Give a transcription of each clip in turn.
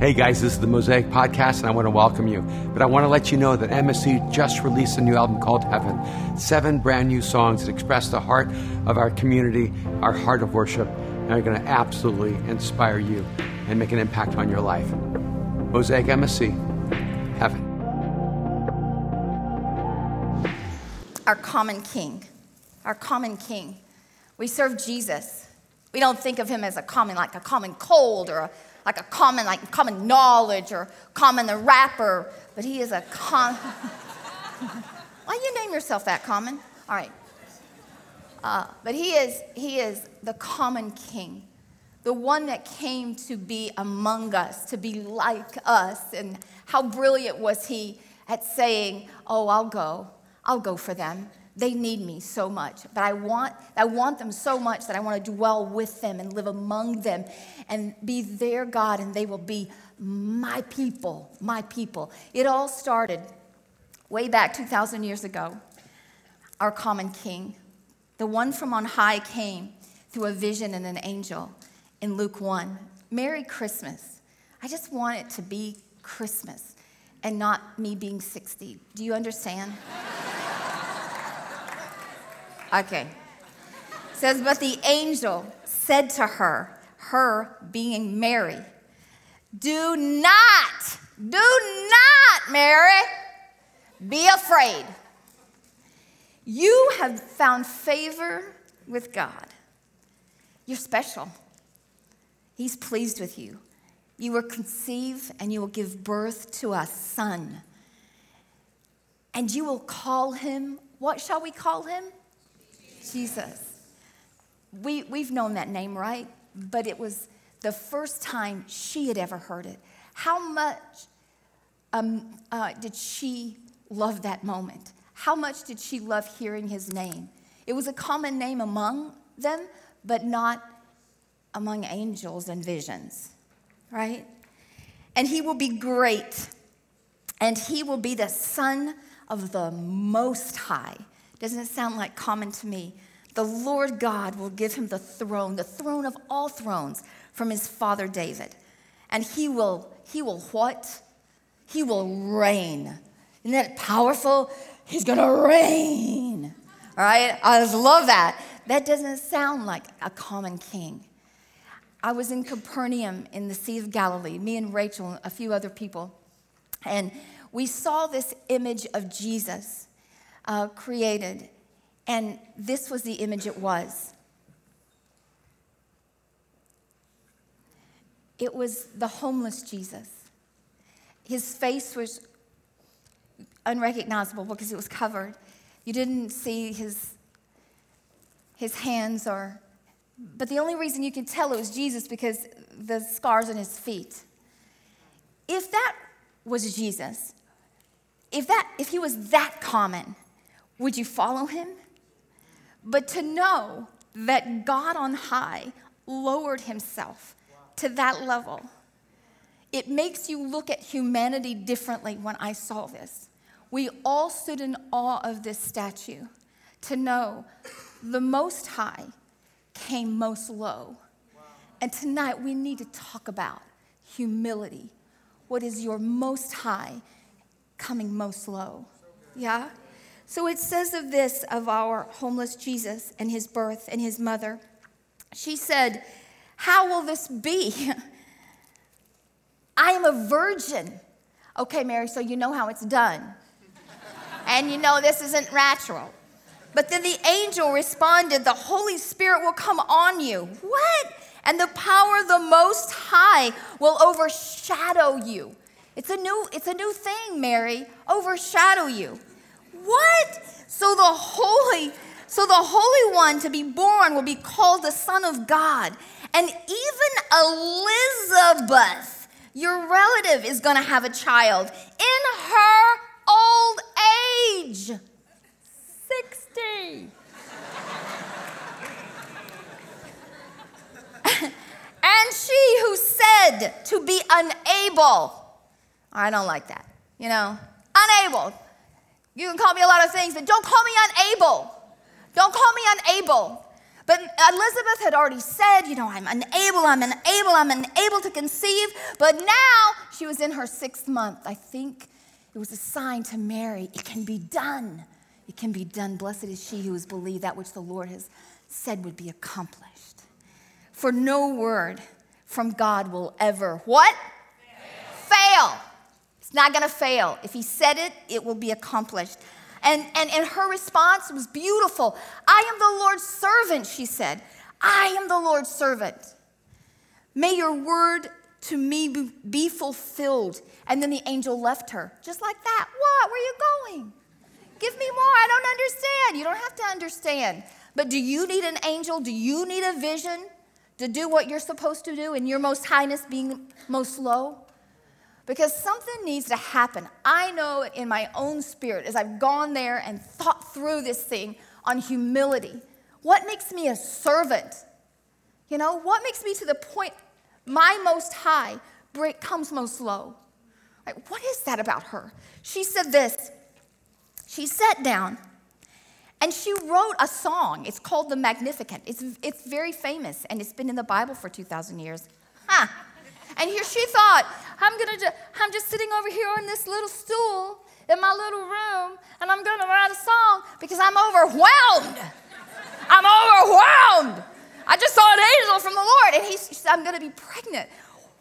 Hey guys, this is the Mosaic Podcast, and I want to welcome you. But I want to let you know that MSC just released a new album called Heaven. Seven brand new songs that express the heart of our community, our heart of worship, and are going to absolutely inspire you and make an impact on your life. Mosaic MSC, Heaven. Our common king. Our common king. We serve Jesus. We don't think of him as a common, like a common cold or a like a common, like common knowledge or common the rapper, but he is a common. Why you name yourself that common? All right. Uh, but he is, he is the common king, the one that came to be among us, to be like us. And how brilliant was he at saying, Oh, I'll go, I'll go for them. They need me so much, but I want, I want them so much that I want to dwell with them and live among them and be their God, and they will be my people, my people. It all started way back 2,000 years ago. Our common king, the one from on high, came through a vision and an angel in Luke 1. Merry Christmas. I just want it to be Christmas and not me being 60. Do you understand? Okay. It says, but the angel said to her, her being Mary, do not, do not, Mary, be afraid. You have found favor with God. You're special. He's pleased with you. You will conceive and you will give birth to a son. And you will call him, what shall we call him? Jesus. We, we've known that name, right? But it was the first time she had ever heard it. How much um, uh, did she love that moment? How much did she love hearing his name? It was a common name among them, but not among angels and visions, right? And he will be great, and he will be the Son of the Most High. Doesn't it sound like common to me? The Lord God will give him the throne, the throne of all thrones from his father David. And he will, he will what? He will reign. Isn't that powerful? He's gonna reign. All right? I just love that. That doesn't sound like a common king. I was in Capernaum in the Sea of Galilee, me and Rachel and a few other people, and we saw this image of Jesus uh, created. And this was the image it was it was the homeless Jesus. His face was unrecognizable because it was covered. You didn't see his, his hands or, but the only reason you could tell it was Jesus because the scars on his feet. If that was Jesus, if that if he was that common, would you follow him? But to know that God on high lowered himself to that level, it makes you look at humanity differently when I saw this. We all stood in awe of this statue to know the Most High came most low. And tonight we need to talk about humility. What is your Most High coming most low? Yeah? So it says of this, of our homeless Jesus and his birth and his mother. She said, How will this be? I am a virgin. Okay, Mary, so you know how it's done. and you know this isn't natural. But then the angel responded, The Holy Spirit will come on you. What? And the power of the Most High will overshadow you. It's a new, it's a new thing, Mary. Overshadow you. What? So the holy, so the Holy One to be born will be called the Son of God. And even Elizabeth, your relative, is going to have a child in her old age 60. and she who said to be unable, I don't like that, you know, unable you can call me a lot of things, but don't call me unable. Don't call me unable. But Elizabeth had already said, you know, I'm unable, I'm unable, I'm unable to conceive. But now she was in her sixth month. I think it was a sign to Mary it can be done. It can be done. Blessed is she who has believed that which the Lord has said would be accomplished. For no word from God will ever what? Fail. fail. It's not going to fail. If he said it, it will be accomplished. And, and, and her response was beautiful. I am the Lord's servant, she said. I am the Lord's servant. May your word to me be fulfilled. And then the angel left her, just like that. What? Where are you going? Give me more. I don't understand. You don't have to understand. But do you need an angel? Do you need a vision to do what you're supposed to do in your most highness being most low? Because something needs to happen. I know in my own spirit as I've gone there and thought through this thing on humility. What makes me a servant? You know, what makes me to the point my most high break comes most low? Like, what is that about her? She said this. She sat down and she wrote a song. It's called The Magnificat. It's, it's very famous and it's been in the Bible for 2,000 years. Huh. And here she thought, I'm gonna, ju- I'm just sitting over here on this little stool in my little room, and I'm gonna write a song because I'm overwhelmed. I'm overwhelmed. I just saw an angel from the Lord, and he said, I'm gonna be pregnant.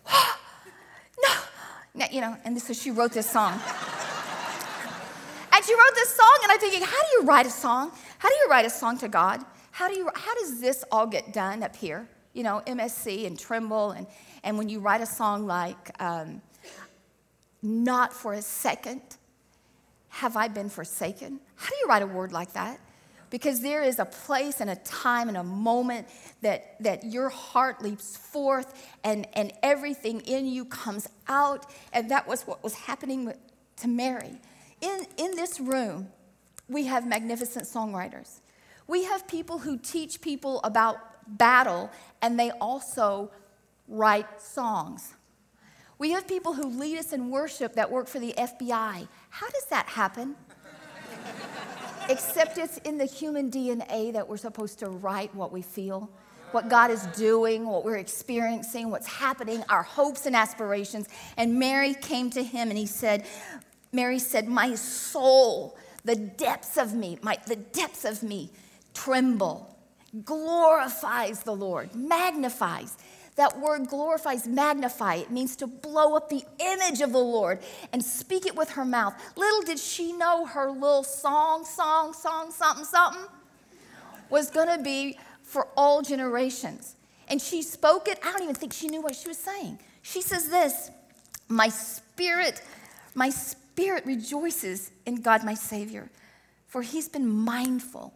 no. You know, and so she wrote this song. and she wrote this song, and I'm thinking, how do you write a song? How do you write a song to God? How do you how does this all get done up here? You know, MSC and Trimble and and when you write a song like, um, Not for a Second, Have I Been Forsaken? How do you write a word like that? Because there is a place and a time and a moment that, that your heart leaps forth and, and everything in you comes out. And that was what was happening to Mary. In, in this room, we have magnificent songwriters. We have people who teach people about battle, and they also write songs. We have people who lead us in worship that work for the FBI. How does that happen? Except it's in the human DNA that we're supposed to write what we feel, what God is doing, what we're experiencing, what's happening, our hopes and aspirations. And Mary came to him and he said, Mary said, My soul, the depths of me, my, the depths of me tremble, glorifies the Lord, magnifies. That word glorifies, magnify. It means to blow up the image of the Lord and speak it with her mouth. Little did she know her little song, song, song, something, something was going to be for all generations. And she spoke it. I don't even think she knew what she was saying. She says this My spirit, my spirit rejoices in God, my Savior, for he's been mindful.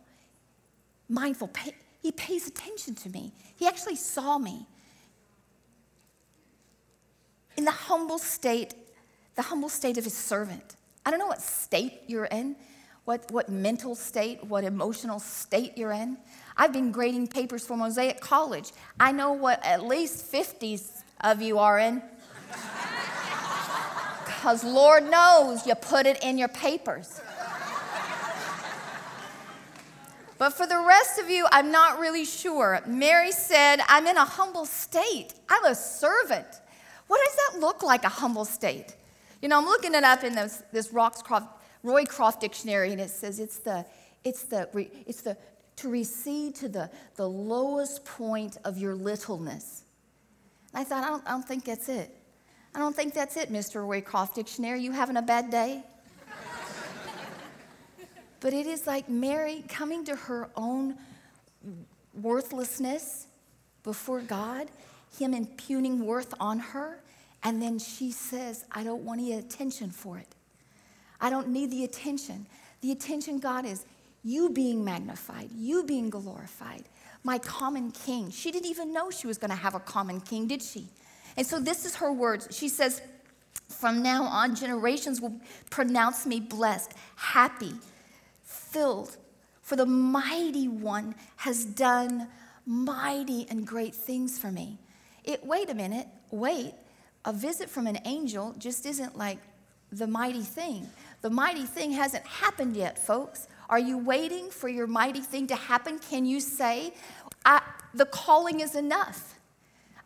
Mindful. He pays attention to me. He actually saw me in the humble state, the humble state of his servant. I don't know what state you're in, what, what mental state, what emotional state you're in. I've been grading papers for Mosaic College. I know what at least 50 of you are in. Because Lord knows you put it in your papers. But for the rest of you, I'm not really sure. Mary said, I'm in a humble state. I'm a servant. What does that look like, a humble state? You know, I'm looking it up in this, this Roxcroft, Roycroft dictionary, and it says it's the, it's the, it's the, to recede to the, the lowest point of your littleness. And I thought, I don't, I don't think that's it. I don't think that's it, Mr. Roycroft Dictionary. You having a bad day? but it is like Mary coming to her own worthlessness before God him impugning worth on her. And then she says, I don't want any attention for it. I don't need the attention. The attention, God, is you being magnified, you being glorified, my common king. She didn't even know she was going to have a common king, did she? And so this is her words. She says, From now on, generations will pronounce me blessed, happy, filled, for the mighty one has done mighty and great things for me. It, wait a minute, wait. A visit from an angel just isn't like the mighty thing. The mighty thing hasn't happened yet, folks. Are you waiting for your mighty thing to happen? Can you say, the calling is enough.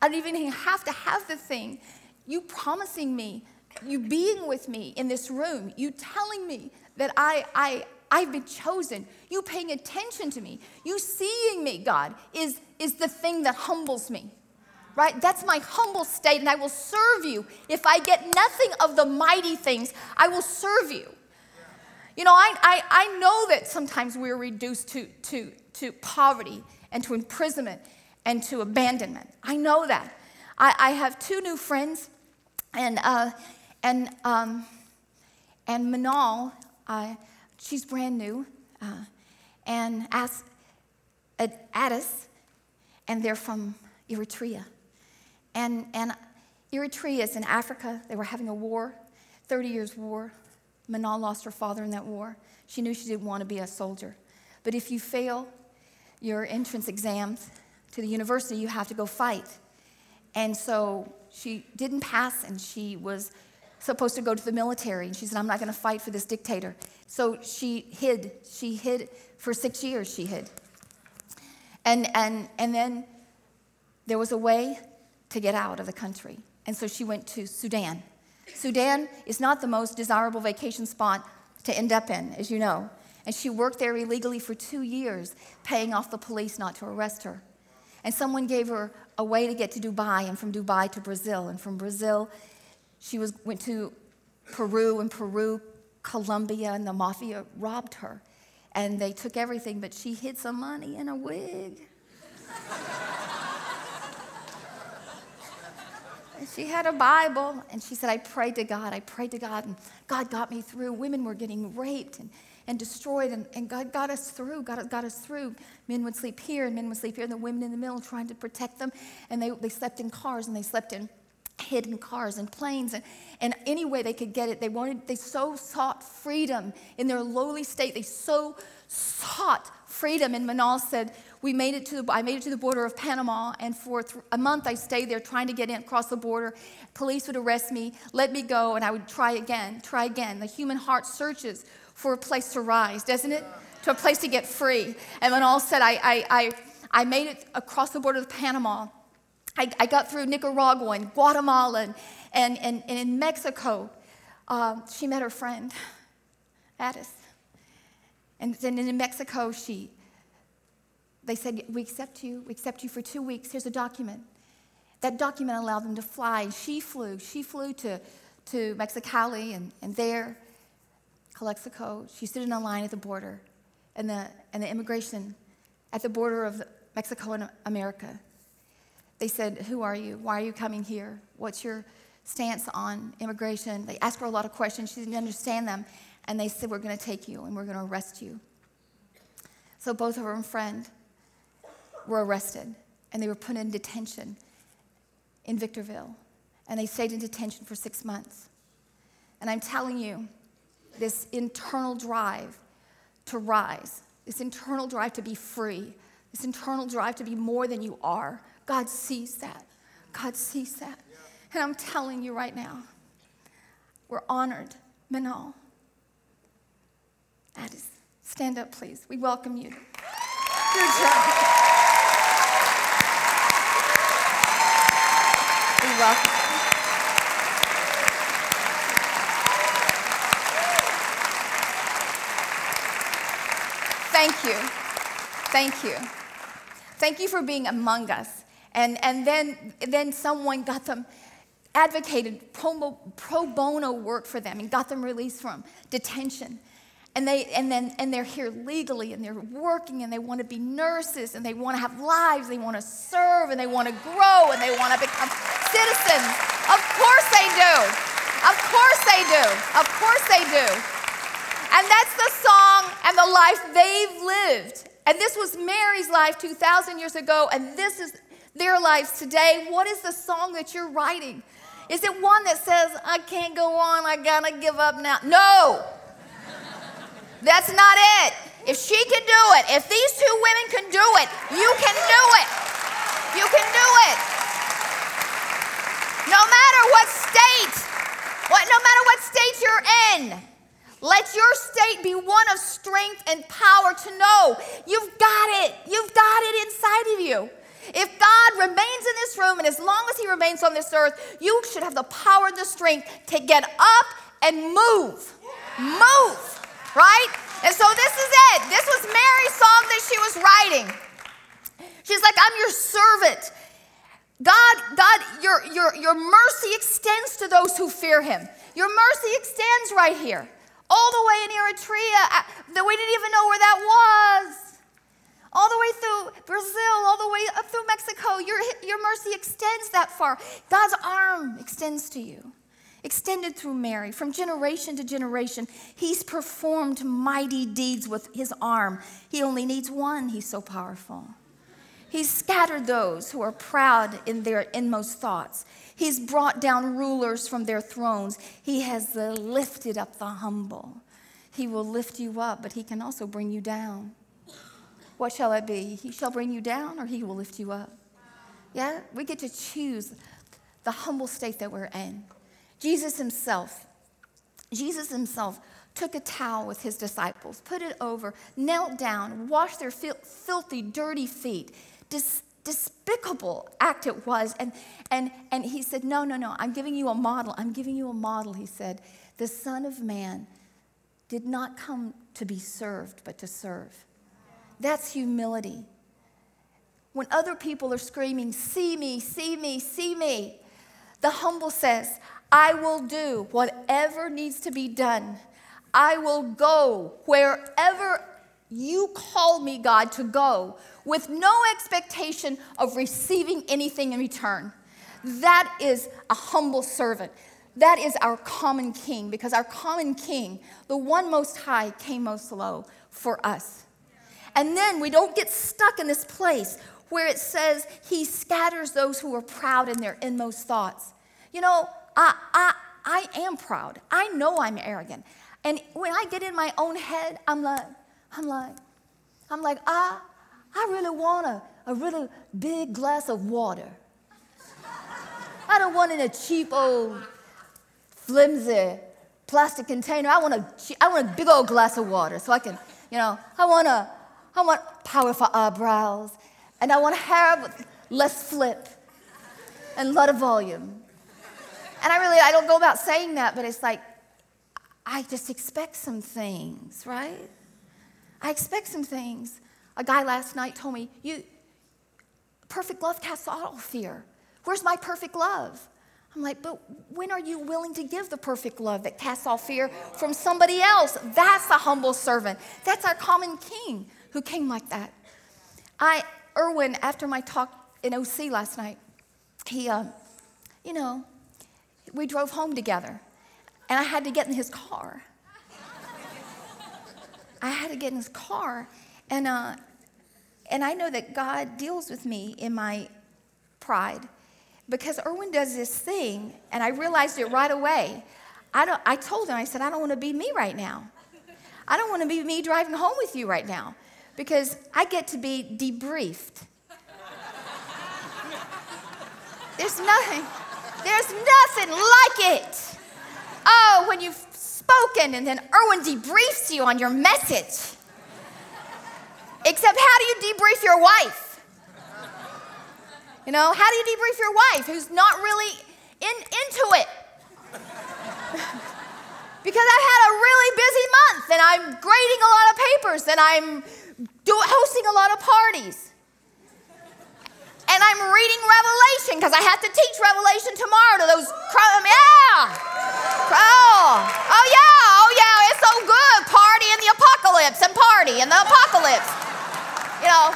I don't even have to have the thing. You promising me, you being with me in this room, you telling me that I, I, I've been chosen, you paying attention to me, you seeing me, God, is, is the thing that humbles me. Right? That's my humble state, and I will serve you. If I get nothing of the mighty things, I will serve you. You know, I, I, I know that sometimes we're reduced to, to, to poverty and to imprisonment and to abandonment. I know that. I, I have two new friends, and, uh, and, um, and Manal, uh, she's brand new, uh, and As, Addis, and they're from Eritrea. And, and Eritrea is in Africa. They were having a war, 30 years war. Manal lost her father in that war. She knew she didn't want to be a soldier. But if you fail your entrance exams to the university, you have to go fight. And so she didn't pass, and she was supposed to go to the military. And she said, I'm not going to fight for this dictator. So she hid. She hid for six years, she hid. And, and, and then there was a way to get out of the country. And so she went to Sudan. Sudan is not the most desirable vacation spot to end up in, as you know. And she worked there illegally for two years, paying off the police not to arrest her. And someone gave her a way to get to Dubai, and from Dubai to Brazil. And from Brazil, she was, went to Peru, and Peru, Colombia, and the mafia robbed her. And they took everything, but she hid some money in a wig. And she had a Bible, and she said, I prayed to God. I prayed to God, and God got me through. Women were getting raped and, and destroyed, and, and God got us through. God got us through. Men would sleep here, and men would sleep here, and the women in the middle trying to protect them. And they, they slept in cars, and they slept in hidden cars and planes and, and any way they could get it they wanted they so sought freedom in their lowly state they so sought freedom and manal said we made it to the, I made it to the border of Panama, and for th- a month I stayed there trying to get in across the border. Police would arrest me, let me go, and I would try again, try again. The human heart searches for a place to rise, doesn't it? To a place to get free. And when all said, I, I, I, I made it across the border of Panama. I, I got through Nicaragua and Guatemala and, and, and, and in Mexico. Um, she met her friend, Addis. And then in Mexico, she they said, We accept you. We accept you for two weeks. Here's a document. That document allowed them to fly. She flew. She flew to, to Mexicali and, and there, Calexico. She stood in a line at the border. And the, and the immigration at the border of Mexico and America, they said, Who are you? Why are you coming here? What's your stance on immigration? They asked her a lot of questions. She didn't understand them. And they said, We're going to take you and we're going to arrest you. So both of her friend were arrested and they were put in detention in Victorville. And they stayed in detention for six months. And I'm telling you, this internal drive to rise, this internal drive to be free, this internal drive to be more than you are, God sees that. God sees that. And I'm telling you right now, we're honored. Manal. Addis, stand up, please. We welcome you. Good job. Welcome. Thank you. Thank you. Thank you for being among us. And, and then, then someone got them, advocated pro, pro bono work for them and got them released from detention and they and then and they're here legally and they're working and they want to be nurses and they want to have lives they want to serve and they want to grow and they want to become citizens of course they do. Of course they do. Of course they do. And that's the song and the life they've lived. And this was mary's life 2000 years ago and this is their lives today. What is the song that you're writing? Is it one that says i can't go on i gotta give up now no! That's not it. If she can do it, if these two women can do it, you can do it. You can do it. No matter what state, what, no matter what state you're in, let your state be one of strength and power to know you've got it. You've got it inside of you. If God remains in this room, and as long as he remains on this earth, you should have the power and the strength to get up and move. Move, right? And so this is it. This was Mary's song that she was writing. She's like, I'm your servant. God, God, your, your, your mercy extends to those who fear him. Your mercy extends right here, all the way in Eritrea, uh, that we didn't even know where that was. All the way through Brazil, all the way up through Mexico, your, your mercy extends that far. God's arm extends to you, extended through Mary. From generation to generation, He's performed mighty deeds with His arm. He only needs one, He's so powerful. He's scattered those who are proud in their inmost thoughts. He's brought down rulers from their thrones. He has lifted up the humble. He will lift you up, but he can also bring you down. What shall it be? He shall bring you down, or he will lift you up. Yeah? We get to choose the humble state that we're in. Jesus himself, Jesus himself took a towel with his disciples, put it over, knelt down, washed their fil- filthy, dirty feet dis- despicable act it was. And, and, and he said, No, no, no, I'm giving you a model. I'm giving you a model, he said. The Son of Man did not come to be served, but to serve. That's humility. When other people are screaming, See me, see me, see me, the humble says, I will do whatever needs to be done. I will go wherever you call me, God, to go with no expectation of receiving anything in return. That is a humble servant. That is our common king, because our common king, the one most high, came most low for us. And then we don't get stuck in this place where it says he scatters those who are proud in their inmost thoughts. You know, I, I, I am proud. I know I'm arrogant. And when I get in my own head, I'm like, I'm like, I'm like, ah, I really want a, a really big glass of water. I don't want in a cheap old flimsy plastic container. I want a, I want a big old glass of water so I can, you know, I want a, I want powerful eyebrows and I want hair with less flip and a lot of volume. And I really, I don't go about saying that, but it's like, I just expect some things, right? I expect some things. A guy last night told me, "You, perfect love casts out all fear. Where's my perfect love?" I'm like, but when are you willing to give the perfect love that casts all fear from somebody else? That's a humble servant. That's our common king who came like that. I, Erwin, after my talk in OC last night, he, uh, you know, we drove home together, and I had to get in his car. I had to get in his car, and uh, and I know that God deals with me in my pride because Erwin does this thing, and I realized it right away. I, don't, I told him, I said, I don't want to be me right now. I don't want to be me driving home with you right now because I get to be debriefed. There's nothing, there's nothing like it. Oh, when you've spoken and then Erwin debriefs you on your message. Except, how do you debrief your wife? You know, how do you debrief your wife who's not really in, into it? because I've had a really busy month and I'm grading a lot of papers and I'm do, hosting a lot of parties. And I'm reading Revelation because I have to teach Revelation tomorrow to those, yeah. Oh, oh yeah, oh yeah, it's so good. Party in the apocalypse and party in the apocalypse you know.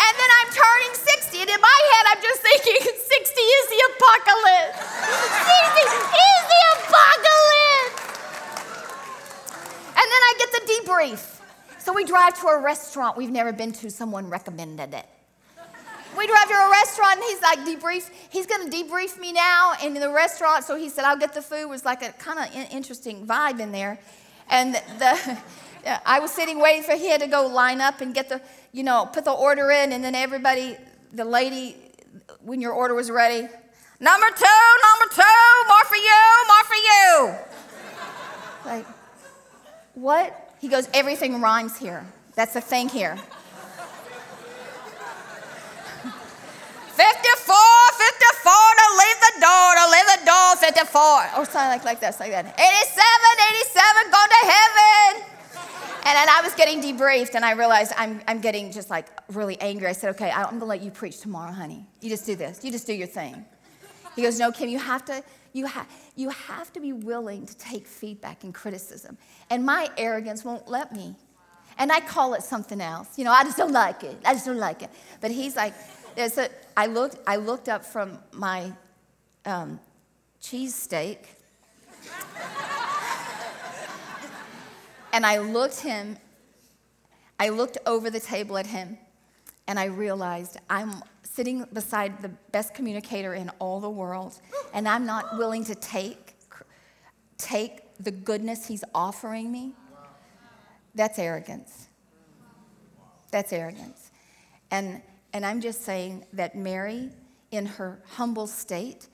And then I'm turning 60, and in my head, I'm just thinking 60 is the apocalypse. 60 is the apocalypse. And then I get the debrief. So we drive to a restaurant we've never been to, someone recommended it. We drive to a restaurant and he's like, debrief. He's going to debrief me now and in the restaurant. So he said, I'll get the food. Was like a kind of interesting vibe in there. And the, I was sitting waiting for him to go line up and get the, you know, put the order in, and then everybody, the lady, when your order was ready, number two, number two, more for you, more for you. like, what? He goes, everything rhymes here. That's the thing here. 84, or something like, like this, like that. 87, 87, going to heaven. And then I was getting debriefed, and I realized I'm, I'm getting just like really angry. I said, okay, I'm gonna let you preach tomorrow, honey. You just do this. You just do your thing. He goes, no, Kim, you have to, you, ha- you have to be willing to take feedback and criticism. And my arrogance won't let me. And I call it something else. You know, I just don't like it. I just don't like it. But he's like, I, looked, I looked up from my um, cheese steak And I looked him, I looked over the table at him, and I realized I'm sitting beside the best communicator in all the world, and I'm not willing to take, take the goodness he's offering me. That's arrogance. That's arrogance. And, and I'm just saying that Mary, in her humble state,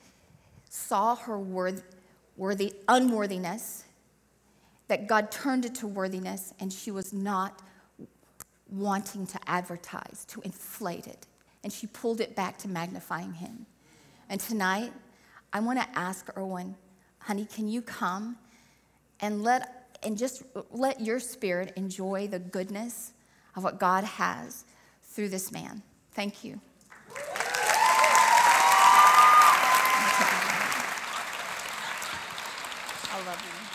saw her worth, worthy unworthiness that God turned it to worthiness and she was not wanting to advertise, to inflate it. And she pulled it back to magnifying him. And tonight, I want to ask Erwin, honey, can you come and let and just let your spirit enjoy the goodness of what God has through this man. Thank you. I love you.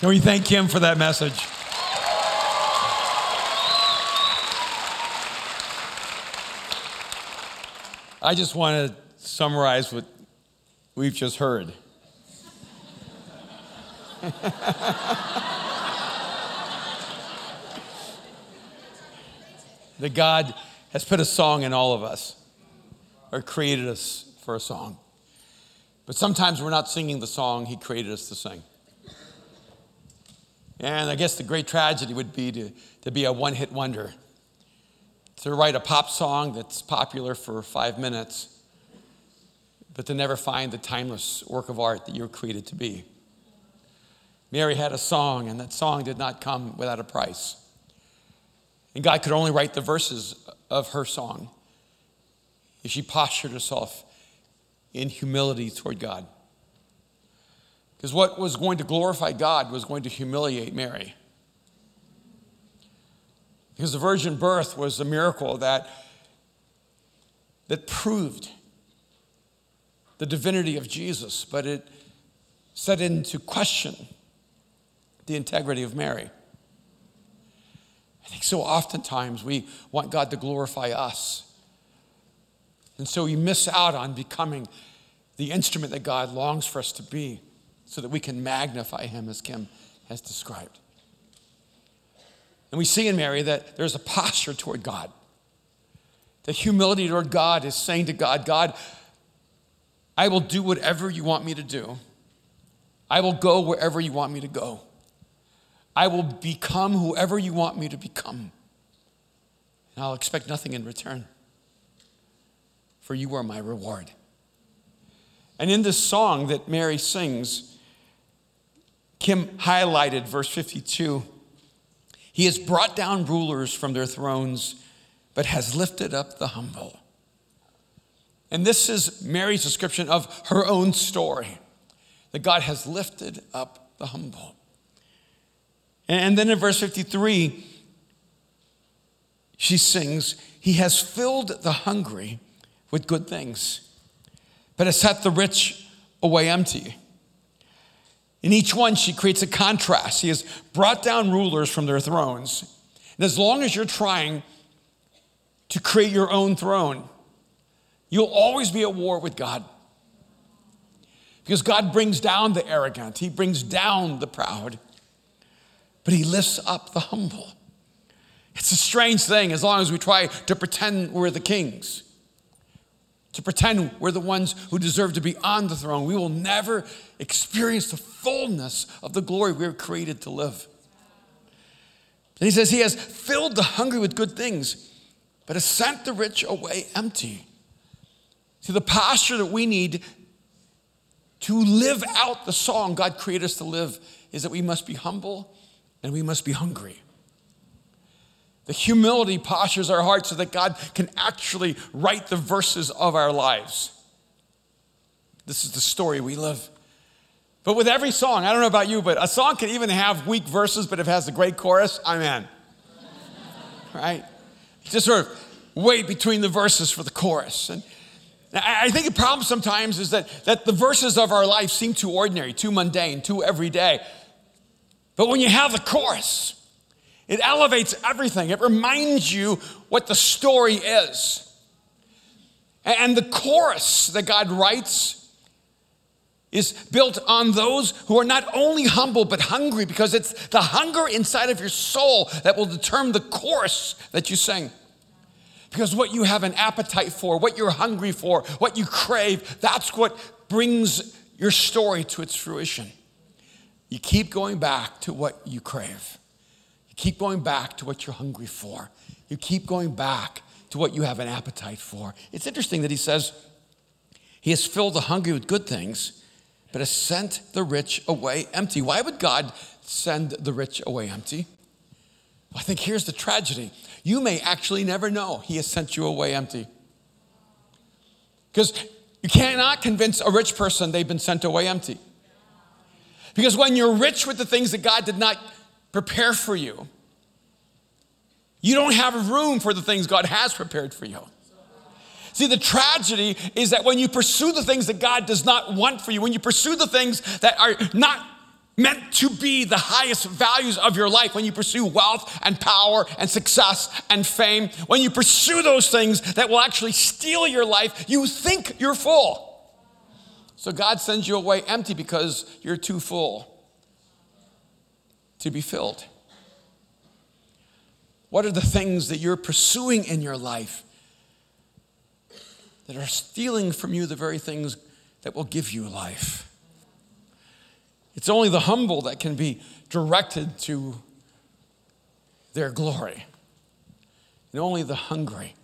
Can we thank Kim for that message? I just want to summarize what we've just heard. that God has put a song in all of us, or created us for a song. But sometimes we're not singing the song He created us to sing. And I guess the great tragedy would be to, to be a one hit wonder, to write a pop song that's popular for five minutes, but to never find the timeless work of art that you were created to be. Mary had a song, and that song did not come without a price. And God could only write the verses of her song if she postured herself in humility toward God. Because what was going to glorify God was going to humiliate Mary. Because the virgin birth was a miracle that, that proved the divinity of Jesus, but it set into question the integrity of Mary. I think so oftentimes we want God to glorify us. And so we miss out on becoming the instrument that God longs for us to be so that we can magnify him as Kim has described. And we see in Mary that there's a posture toward God. The humility toward God is saying to God, God, I will do whatever you want me to do. I will go wherever you want me to go. I will become whoever you want me to become. And I'll expect nothing in return. For you are my reward. And in this song that Mary sings, Kim highlighted verse 52. He has brought down rulers from their thrones, but has lifted up the humble. And this is Mary's description of her own story that God has lifted up the humble. And then in verse 53, she sings, He has filled the hungry with good things, but has set the rich away empty. In each one, she creates a contrast. He has brought down rulers from their thrones. And as long as you're trying to create your own throne, you'll always be at war with God. Because God brings down the arrogant, He brings down the proud, but He lifts up the humble. It's a strange thing as long as we try to pretend we're the kings to pretend we're the ones who deserve to be on the throne. We will never experience the fullness of the glory we were created to live. And he says, He has filled the hungry with good things, but has sent the rich away empty. See, the posture that we need to live out the song God created us to live is that we must be humble and we must be hungry. The humility postures our hearts so that God can actually write the verses of our lives. This is the story we live. But with every song, I don't know about you, but a song can even have weak verses, but if it has a great chorus, I'm in. right? Just sort of wait between the verses for the chorus. And I think the problem sometimes is that, that the verses of our life seem too ordinary, too mundane, too everyday. But when you have the chorus, it elevates everything. It reminds you what the story is. And the chorus that God writes is built on those who are not only humble but hungry because it's the hunger inside of your soul that will determine the chorus that you sing. Because what you have an appetite for, what you're hungry for, what you crave, that's what brings your story to its fruition. You keep going back to what you crave. Keep going back to what you're hungry for. You keep going back to what you have an appetite for. It's interesting that he says, He has filled the hungry with good things but has sent the rich away empty. Why would God send the rich away empty? Well, I think here's the tragedy. You may actually never know He has sent you away empty. Because you cannot convince a rich person they've been sent away empty. Because when you're rich with the things that God did not prepare for you, you don't have room for the things God has prepared for you. See, the tragedy is that when you pursue the things that God does not want for you, when you pursue the things that are not meant to be the highest values of your life, when you pursue wealth and power and success and fame, when you pursue those things that will actually steal your life, you think you're full. So God sends you away empty because you're too full to be filled. What are the things that you're pursuing in your life that are stealing from you the very things that will give you life. It's only the humble that can be directed to their glory, and only the hungry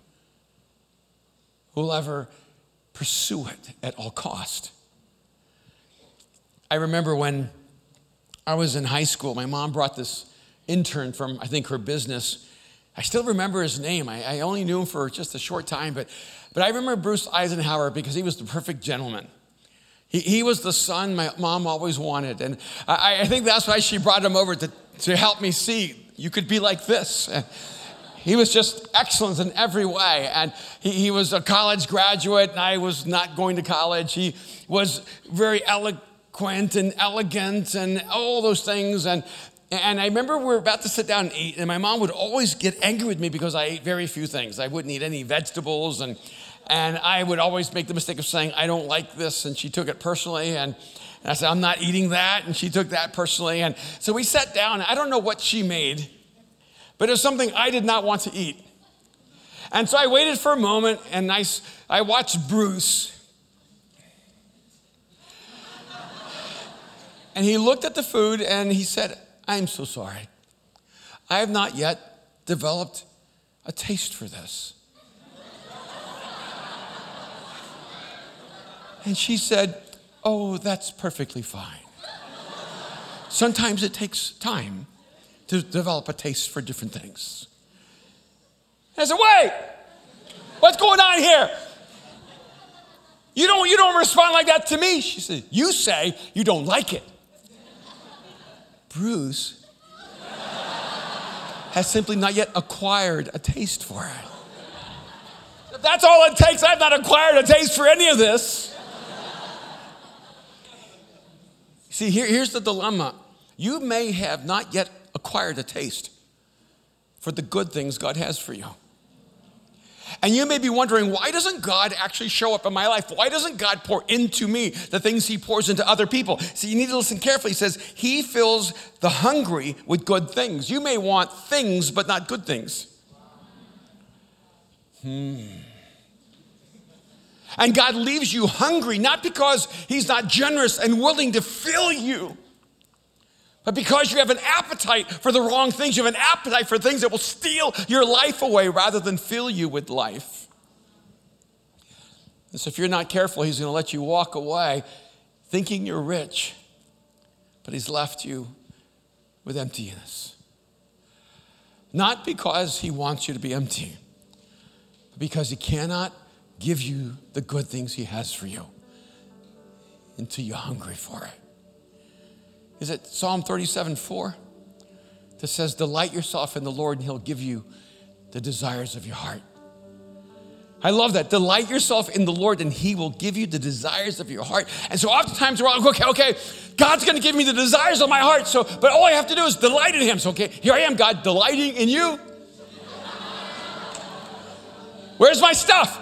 who will ever pursue it at all cost. I remember when I was in high school, my mom brought this intern from, I think, her business. I still remember his name. I, I only knew him for just a short time, but but I remember Bruce Eisenhower because he was the perfect gentleman. He, he was the son my mom always wanted. And I, I think that's why she brought him over to, to help me see you could be like this. He was just excellent in every way. And he, he was a college graduate, and I was not going to college. He was very eloquent and elegant and all those things. And and I remember we were about to sit down and eat, and my mom would always get angry with me because I ate very few things. I wouldn't eat any vegetables, and and I would always make the mistake of saying, I don't like this. And she took it personally. And, and I said, I'm not eating that. And she took that personally. And so we sat down. I don't know what she made, but it was something I did not want to eat. And so I waited for a moment and I, I watched Bruce. And he looked at the food and he said, I'm so sorry. I have not yet developed a taste for this. And she said, Oh, that's perfectly fine. Sometimes it takes time to develop a taste for different things. I said, Wait, what's going on here? You don't, you don't respond like that to me. She said, You say you don't like it. Bruce has simply not yet acquired a taste for it. If that's all it takes, I've not acquired a taste for any of this. See, here, here's the dilemma. You may have not yet acquired a taste for the good things God has for you. And you may be wondering, why doesn't God actually show up in my life? Why doesn't God pour into me the things He pours into other people? See, you need to listen carefully. He says, He fills the hungry with good things. You may want things, but not good things. Hmm. And God leaves you hungry, not because He's not generous and willing to fill you, but because you have an appetite for the wrong things. You have an appetite for things that will steal your life away rather than fill you with life. And so, if you're not careful, He's going to let you walk away thinking you're rich, but He's left you with emptiness. Not because He wants you to be empty, but because He cannot give you the good things He has for you until you're hungry for it. Is it Psalm 37 4 that says, Delight yourself in the Lord, and He'll give you the desires of your heart? I love that. Delight yourself in the Lord, and He will give you the desires of your heart. And so, oftentimes, we're like, okay, okay, God's to give me the desires of my heart. So, but all I have to do is delight in Him. So, okay, here I am, God, delighting in you. Where's my stuff?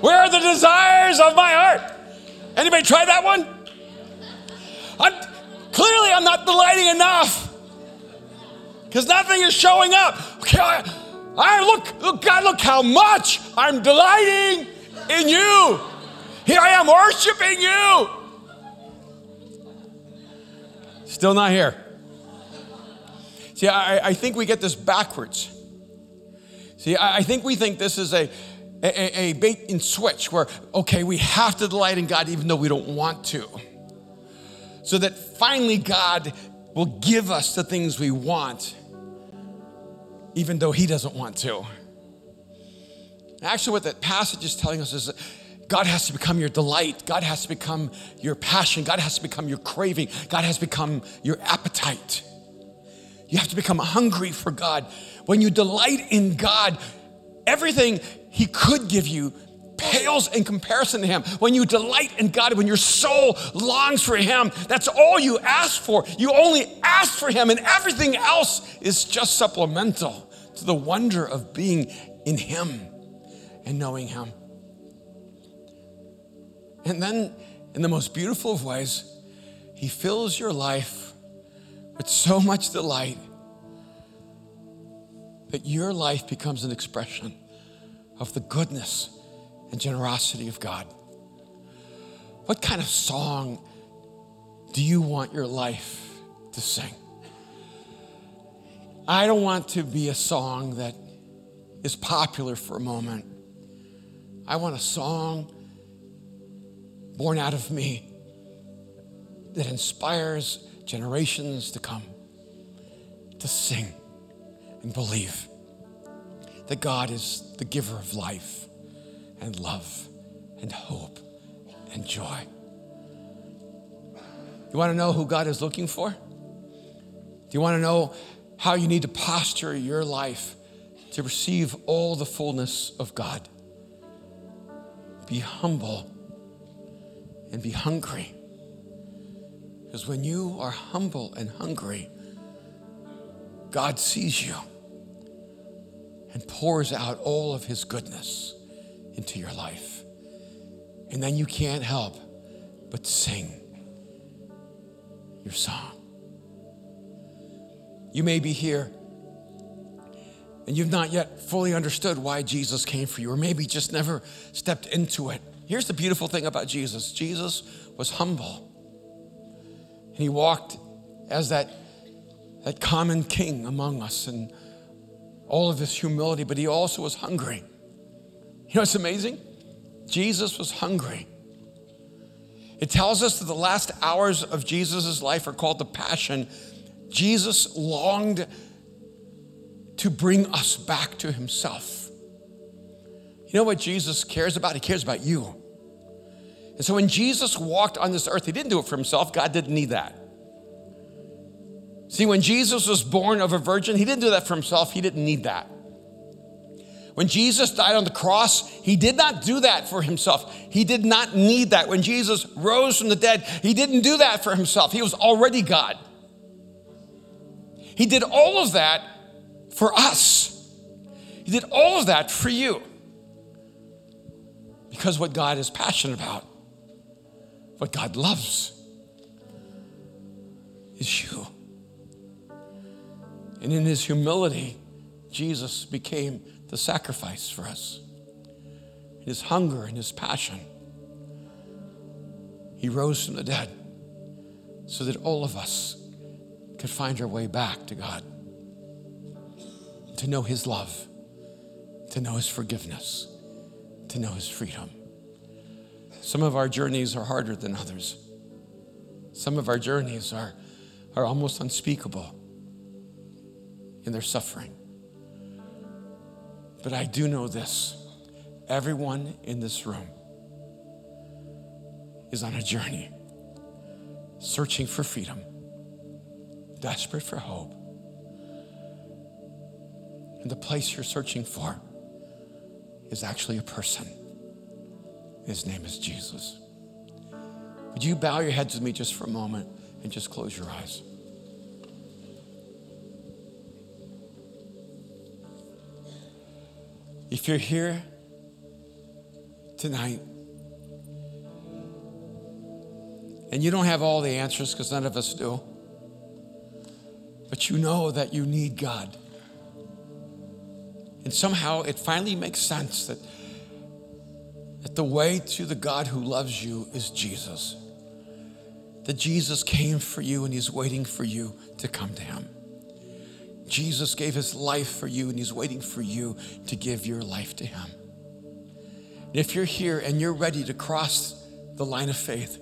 Where are the desires of my heart? Anybody try that one? I'm, clearly, I'm not delighting enough because nothing is showing up. Okay, I, I look, look, God, look how much I'm delighting in you. Here I am worshiping you. Still not here. See, I, I think we get this backwards. See, I, I think we think this is a, a, a bait and switch where, okay, we have to delight in God even though we don't want to. So that finally God will give us the things we want even though He doesn't want to. Actually, what that passage is telling us is that God has to become your delight. God has to become your passion. God has to become your craving. God has become your appetite. You have to become hungry for God. When you delight in God, everything He could give you pales in comparison to Him. When you delight in God, when your soul longs for Him, that's all you ask for. You only ask for Him, and everything else is just supplemental to the wonder of being in Him and knowing Him. And then, in the most beautiful of ways, He fills your life with so much delight that your life becomes an expression of the goodness and generosity of God. What kind of song do you want your life to sing? I don't want to be a song that is popular for a moment. I want a song born out of me that inspires generations to come to sing and believe that God is the giver of life and love and hope and joy. You want to know who God is looking for? Do you want to know how you need to posture your life to receive all the fullness of God? Be humble and be hungry. Because when you are humble and hungry, God sees you and pours out all of his goodness into your life. And then you can't help but sing your song. You may be here and you've not yet fully understood why Jesus came for you, or maybe just never stepped into it. Here's the beautiful thing about Jesus Jesus was humble, and he walked as that, that common king among us and all of his humility, but he also was hungry. You know what's amazing? Jesus was hungry. It tells us that the last hours of Jesus' life are called the Passion. Jesus longed to bring us back to himself. You know what Jesus cares about? He cares about you. And so when Jesus walked on this earth, he didn't do it for himself. God didn't need that. See, when Jesus was born of a virgin, he didn't do that for himself. He didn't need that. When Jesus died on the cross, he did not do that for himself. He did not need that. When Jesus rose from the dead, he didn't do that for himself. He was already God. He did all of that for us. He did all of that for you. Because what God is passionate about, what God loves, is you. And in his humility, Jesus became the sacrifice for us. In his hunger and his passion, he rose from the dead so that all of us could find our way back to God, to know his love, to know his forgiveness, to know his freedom. Some of our journeys are harder than others. Some of our journeys are, are almost unspeakable in their suffering. But I do know this everyone in this room is on a journey, searching for freedom, desperate for hope. And the place you're searching for is actually a person. His name is Jesus. Would you bow your heads with me just for a moment and just close your eyes? If you're here tonight and you don't have all the answers because none of us do, but you know that you need God. And somehow it finally makes sense that, that the way to the God who loves you is Jesus. That Jesus came for you and he's waiting for you to come to him. Jesus gave his life for you and he's waiting for you to give your life to him. And if you're here and you're ready to cross the line of faith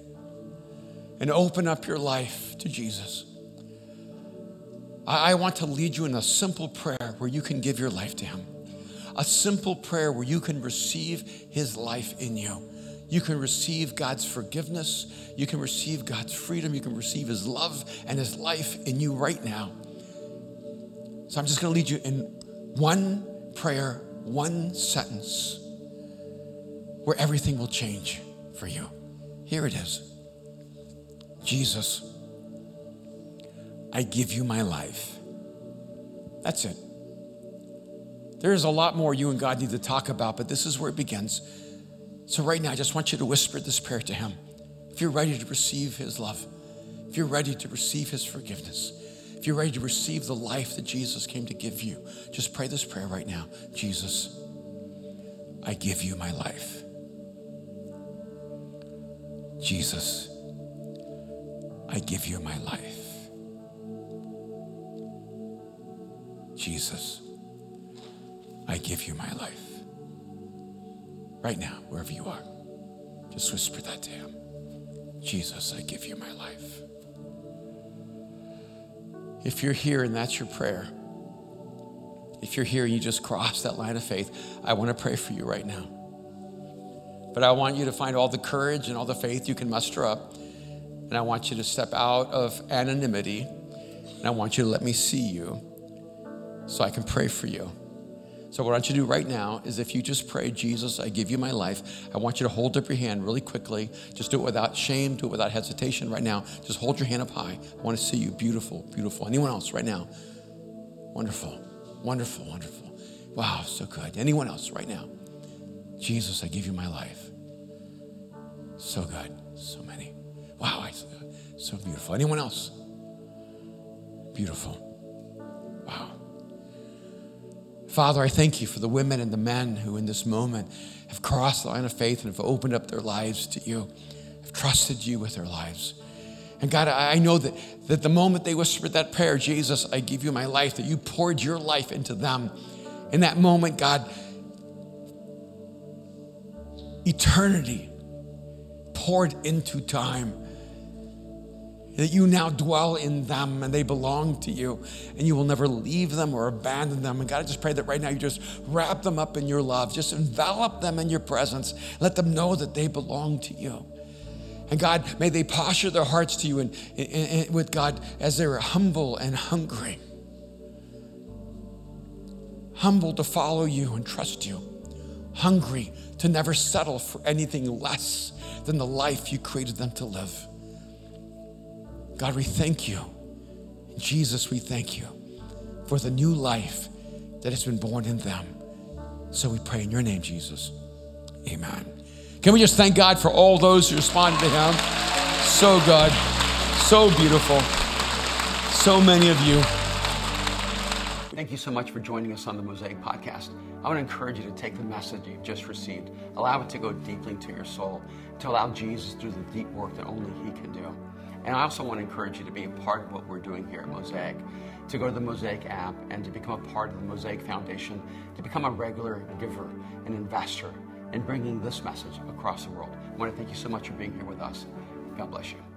and open up your life to Jesus, I want to lead you in a simple prayer where you can give your life to him. A simple prayer where you can receive his life in you. You can receive God's forgiveness. You can receive God's freedom. You can receive his love and his life in you right now. So I'm just going to lead you in one prayer, one sentence where everything will change for you. Here it is Jesus, I give you my life. That's it. There's a lot more you and God need to talk about, but this is where it begins. So, right now, I just want you to whisper this prayer to Him. If you're ready to receive His love, if you're ready to receive His forgiveness, if you're ready to receive the life that Jesus came to give you, just pray this prayer right now Jesus, I give you my life. Jesus, I give you my life. Jesus, I give you my life. Right now, wherever you are, just whisper that to him. Jesus, I give you my life. If you're here and that's your prayer, if you're here and you just crossed that line of faith, I want to pray for you right now. But I want you to find all the courage and all the faith you can muster up. And I want you to step out of anonymity. And I want you to let me see you so I can pray for you. So, what I want you to do right now is if you just pray, Jesus, I give you my life, I want you to hold up your hand really quickly. Just do it without shame, do it without hesitation right now. Just hold your hand up high. I want to see you. Beautiful, beautiful. Anyone else right now? Wonderful, wonderful, wonderful. Wow, so good. Anyone else right now? Jesus, I give you my life. So good. So many. Wow, so beautiful. Anyone else? Beautiful. Wow. Father, I thank you for the women and the men who in this moment have crossed the line of faith and have opened up their lives to you, have trusted you with their lives. And God, I know that, that the moment they whispered that prayer, Jesus, I give you my life, that you poured your life into them. In that moment, God, eternity poured into time that you now dwell in them and they belong to you and you will never leave them or abandon them. And God, I just pray that right now you just wrap them up in your love, just envelop them in your presence, let them know that they belong to you. And God, may they posture their hearts to you and, and, and with God as they're humble and hungry. Humble to follow you and trust you. Hungry to never settle for anything less than the life you created them to live. God, we thank you. Jesus, we thank you for the new life that has been born in them. So we pray in your name, Jesus. Amen. Can we just thank God for all those who responded to him? So good, so beautiful, so many of you. Thank you so much for joining us on the Mosaic Podcast. I want to encourage you to take the message you've just received, allow it to go deeply into your soul, to allow Jesus to do the deep work that only He can do. And I also want to encourage you to be a part of what we're doing here at Mosaic, to go to the Mosaic app and to become a part of the Mosaic Foundation, to become a regular giver, and investor in bringing this message across the world. I want to thank you so much for being here with us. God bless you.